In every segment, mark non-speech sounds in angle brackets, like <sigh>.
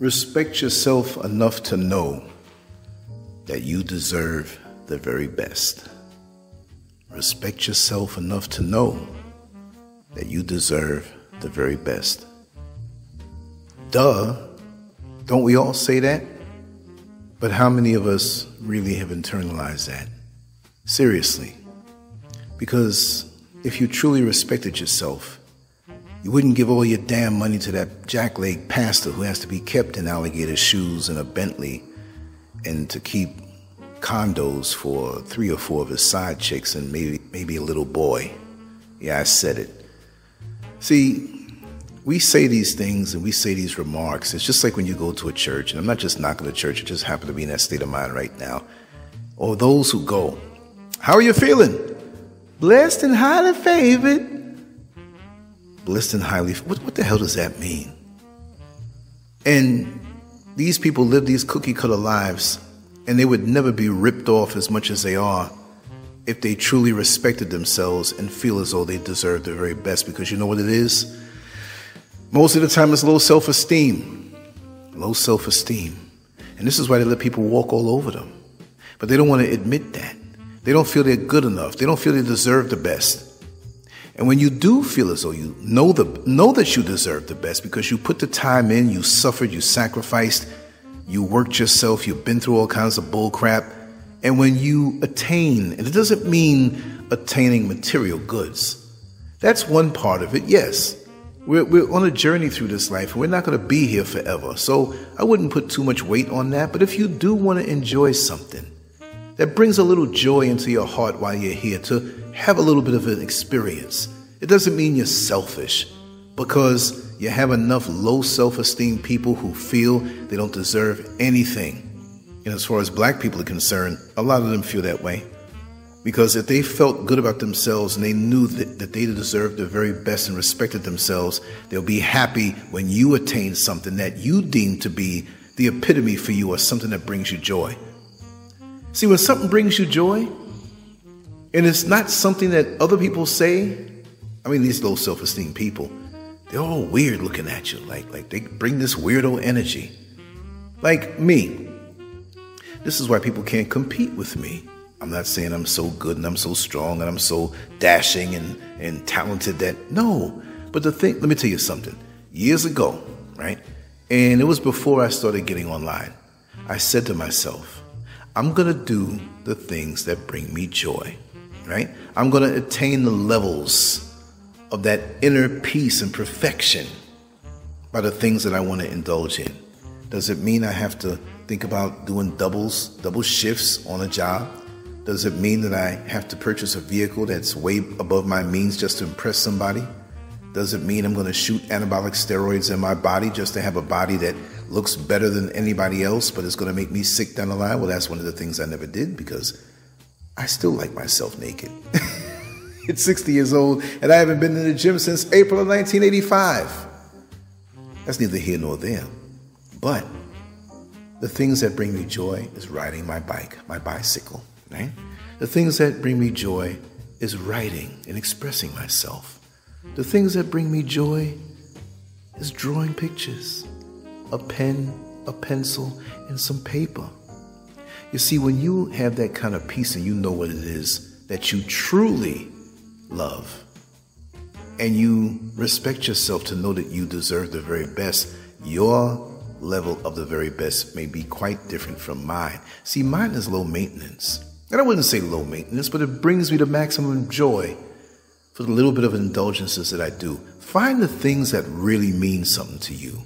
Respect yourself enough to know that you deserve the very best. Respect yourself enough to know that you deserve the very best. Duh. Don't we all say that? But how many of us really have internalized that? Seriously. Because if you truly respected yourself, you wouldn't give all your damn money to that jackleg pastor who has to be kept in alligator shoes and a Bentley and to keep condos for three or four of his side chicks and maybe maybe a little boy. Yeah, I said it. See, we say these things and we say these remarks. It's just like when you go to a church, and I'm not just knocking the church, I just happen to be in that state of mind right now. Or those who go, How are you feeling? Blessed and highly favored. Blessed and highly what, what the hell does that mean? And these people live these cookie cutter lives, and they would never be ripped off as much as they are if they truly respected themselves and feel as though they deserve the very best. Because you know what it is? Most of the time, it's low self esteem. Low self esteem. And this is why they let people walk all over them. But they don't want to admit that. They don't feel they're good enough. They don't feel they deserve the best. And when you do feel as though you know the know that you deserve the best because you put the time in, you suffered, you sacrificed, you worked yourself, you've been through all kinds of bull crap, and when you attain, and it doesn't mean attaining material goods. That's one part of it, yes. We're, we're on a journey through this life and we're not going to be here forever. So I wouldn't put too much weight on that. But if you do want to enjoy something that brings a little joy into your heart while you're here, to have a little bit of an experience, it doesn't mean you're selfish because you have enough low self esteem people who feel they don't deserve anything. And as far as black people are concerned, a lot of them feel that way. Because if they felt good about themselves and they knew that, that they deserved the very best and respected themselves, they'll be happy when you attain something that you deem to be the epitome for you or something that brings you joy. See, when something brings you joy, and it's not something that other people say, I mean, these low self esteem people, they're all weird looking at you. Like, like they bring this weirdo energy. Like me. This is why people can't compete with me I'm not saying I'm so good and I'm so strong and I'm so dashing and, and talented that, no. But the thing, let me tell you something. Years ago, right? And it was before I started getting online. I said to myself, I'm going to do the things that bring me joy, right? I'm going to attain the levels of that inner peace and perfection by the things that I want to indulge in. Does it mean I have to think about doing doubles, double shifts on a job? Does it mean that I have to purchase a vehicle that's way above my means just to impress somebody? Does it mean I'm going to shoot anabolic steroids in my body just to have a body that looks better than anybody else, but it's going to make me sick down the line? Well, that's one of the things I never did because I still like myself naked. <laughs> it's 60 years old, and I haven't been in the gym since April of 1985. That's neither here nor there. But the things that bring me joy is riding my bike, my bicycle right? The things that bring me joy is writing and expressing myself. The things that bring me joy is drawing pictures, a pen, a pencil, and some paper. You see, when you have that kind of peace and you know what it is that you truly love, and you respect yourself to know that you deserve the very best, your level of the very best may be quite different from mine. See, mine is low maintenance. And I wouldn't say low maintenance, but it brings me the maximum joy for the little bit of indulgences that I do. Find the things that really mean something to you.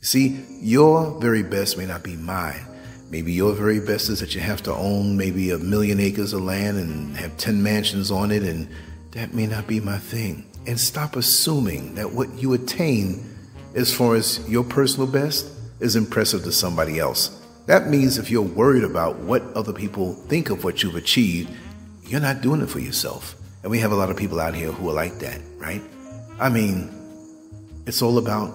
See, your very best may not be mine. Maybe your very best is that you have to own maybe a million acres of land and have 10 mansions on it, and that may not be my thing. And stop assuming that what you attain as far as your personal best is impressive to somebody else. That means if you're worried about what other people think of what you've achieved, you're not doing it for yourself. And we have a lot of people out here who are like that, right? I mean, it's all about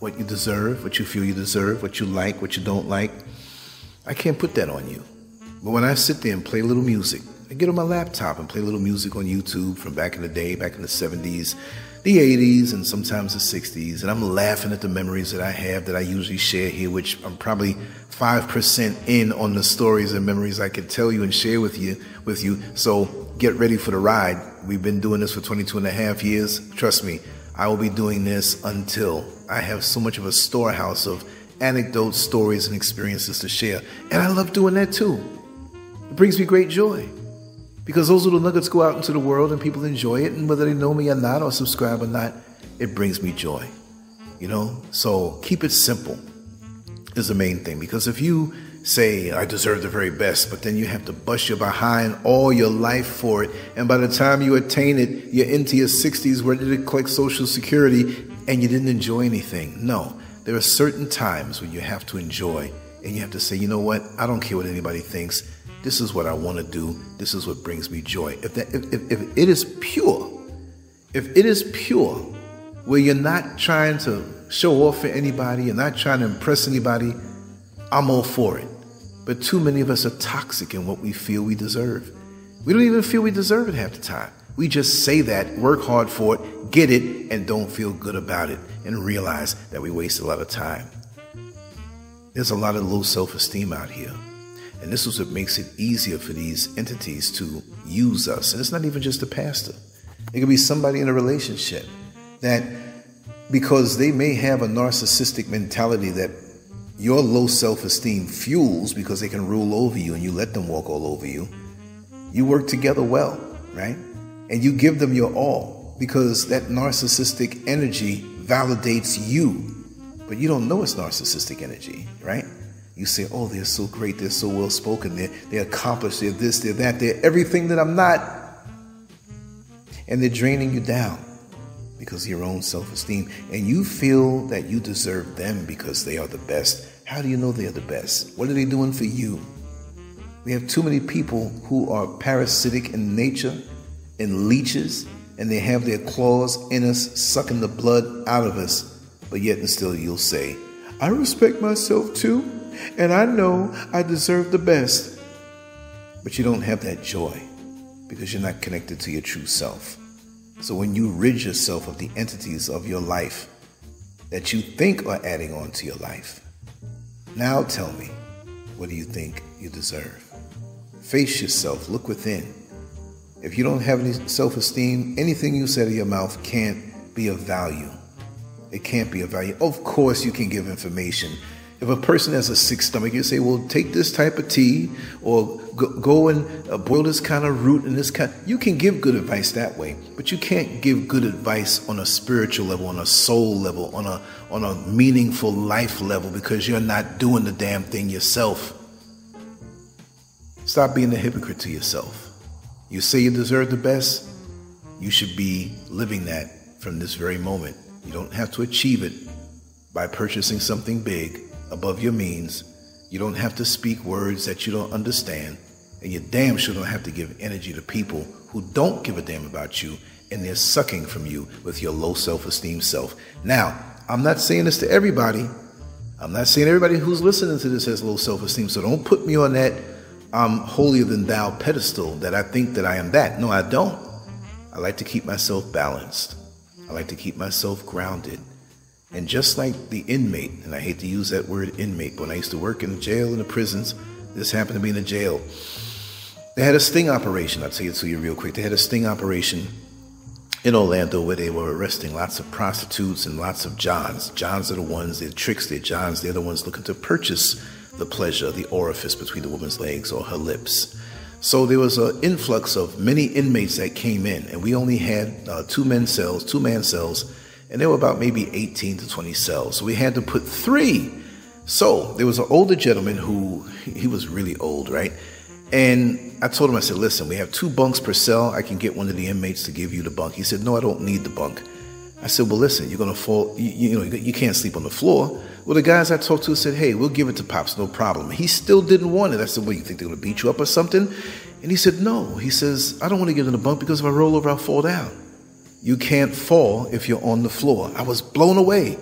what you deserve, what you feel you deserve, what you like, what you don't like. I can't put that on you. But when I sit there and play a little music, I get on my laptop and play a little music on YouTube from back in the day, back in the 70s, the 80s and sometimes the 60s, and I'm laughing at the memories that I have that I usually share here, which I'm probably 5% in on the stories and memories I could tell you and share with you with you. So get ready for the ride. We've been doing this for 22 and a half years. Trust me, I will be doing this until I have so much of a storehouse of anecdotes, stories, and experiences to share. And I love doing that too. It brings me great joy because those little nuggets go out into the world and people enjoy it. And whether they know me or not, or subscribe or not, it brings me joy. You know? So keep it simple is the main thing. Because if you say, I deserve the very best, but then you have to bust your behind all your life for it. And by the time you attain it, you're into your 60s, ready to collect Social Security, and you didn't enjoy anything. No, there are certain times when you have to enjoy, and you have to say, you know what? I don't care what anybody thinks. This is what I want to do. This is what brings me joy. If, that, if, if, if it is pure, if it is pure, where you're not trying to show off for anybody, you're not trying to impress anybody, I'm all for it. But too many of us are toxic in what we feel we deserve. We don't even feel we deserve it half the time. We just say that, work hard for it, get it, and don't feel good about it, and realize that we waste a lot of time. There's a lot of low self esteem out here. And this is what makes it easier for these entities to use us. And it's not even just a pastor, it could be somebody in a relationship that, because they may have a narcissistic mentality that your low self esteem fuels because they can rule over you and you let them walk all over you, you work together well, right? And you give them your all because that narcissistic energy validates you. But you don't know it's narcissistic energy, right? You say, oh, they're so great, they're so well spoken, they're, they're accomplished, they're this, they're that, they're everything that I'm not. And they're draining you down because of your own self esteem. And you feel that you deserve them because they are the best. How do you know they are the best? What are they doing for you? We have too many people who are parasitic in nature and leeches, and they have their claws in us, sucking the blood out of us. But yet and still you'll say, I respect myself too and I know I deserve the best. But you don't have that joy because you're not connected to your true self. So when you rid yourself of the entities of your life that you think are adding on to your life, now tell me, what do you think you deserve? Face yourself, look within. If you don't have any self esteem, anything you say to your mouth can't be of value. It can't be of value. Of course, you can give information if a person has a sick stomach, you say, well, take this type of tea or go, go and uh, boil this kind of root and this kind. You can give good advice that way, but you can't give good advice on a spiritual level, on a soul level, on a on a meaningful life level because you're not doing the damn thing yourself. Stop being a hypocrite to yourself. You say you deserve the best, you should be living that from this very moment. You don't have to achieve it by purchasing something big above your means. You don't have to speak words that you don't understand. And you damn sure don't have to give energy to people who don't give a damn about you and they're sucking from you with your low self esteem self. Now, I'm not saying this to everybody. I'm not saying everybody who's listening to this has low self esteem. So don't put me on that I'm holier than thou pedestal that I think that I am that. No, I don't. I like to keep myself balanced. I like to keep myself grounded. And just like the inmate, and I hate to use that word inmate, but when I used to work in the jail and the prisons, this happened to be in the jail. They had a sting operation. I'll tell it to you real quick. They had a sting operation in Orlando where they were arresting lots of prostitutes and lots of Johns. Johns are the ones, they're tricks, they're Johns, they're the ones looking to purchase the pleasure, the orifice between the woman's legs or her lips. So there was an influx of many inmates that came in, and we only had uh, two men cells, two man cells and there were about maybe 18 to 20 cells. So we had to put three. So there was an older gentleman who he was really old, right? And I told him, I said, listen, we have two bunks per cell. I can get one of the inmates to give you the bunk. He said, no, I don't need the bunk. I said, well, listen, you're to fall, you, you, know, you can't sleep on the floor. Well, the guys I talked to said, hey, we'll give it to Pops, no problem. He still didn't want it. I said, well, you think they're to beat you up or something? And he said, no. He says, I don't want to get in the bunk because if I roll over, I'll fall down. You can't fall if you're on the floor. I was blown away.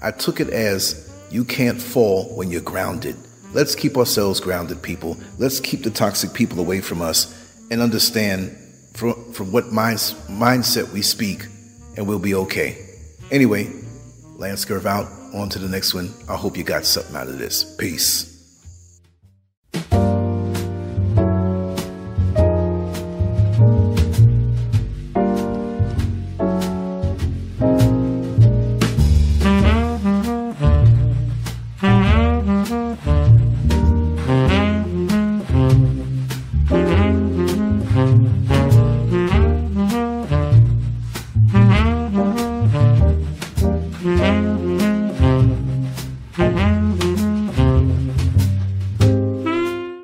I took it as you can't fall when you're grounded. Let's keep ourselves grounded, people. Let's keep the toxic people away from us and understand from, from what minds, mindset we speak and we'll be okay. Anyway, Lance Scurv out. On to the next one. I hope you got something out of this. Peace.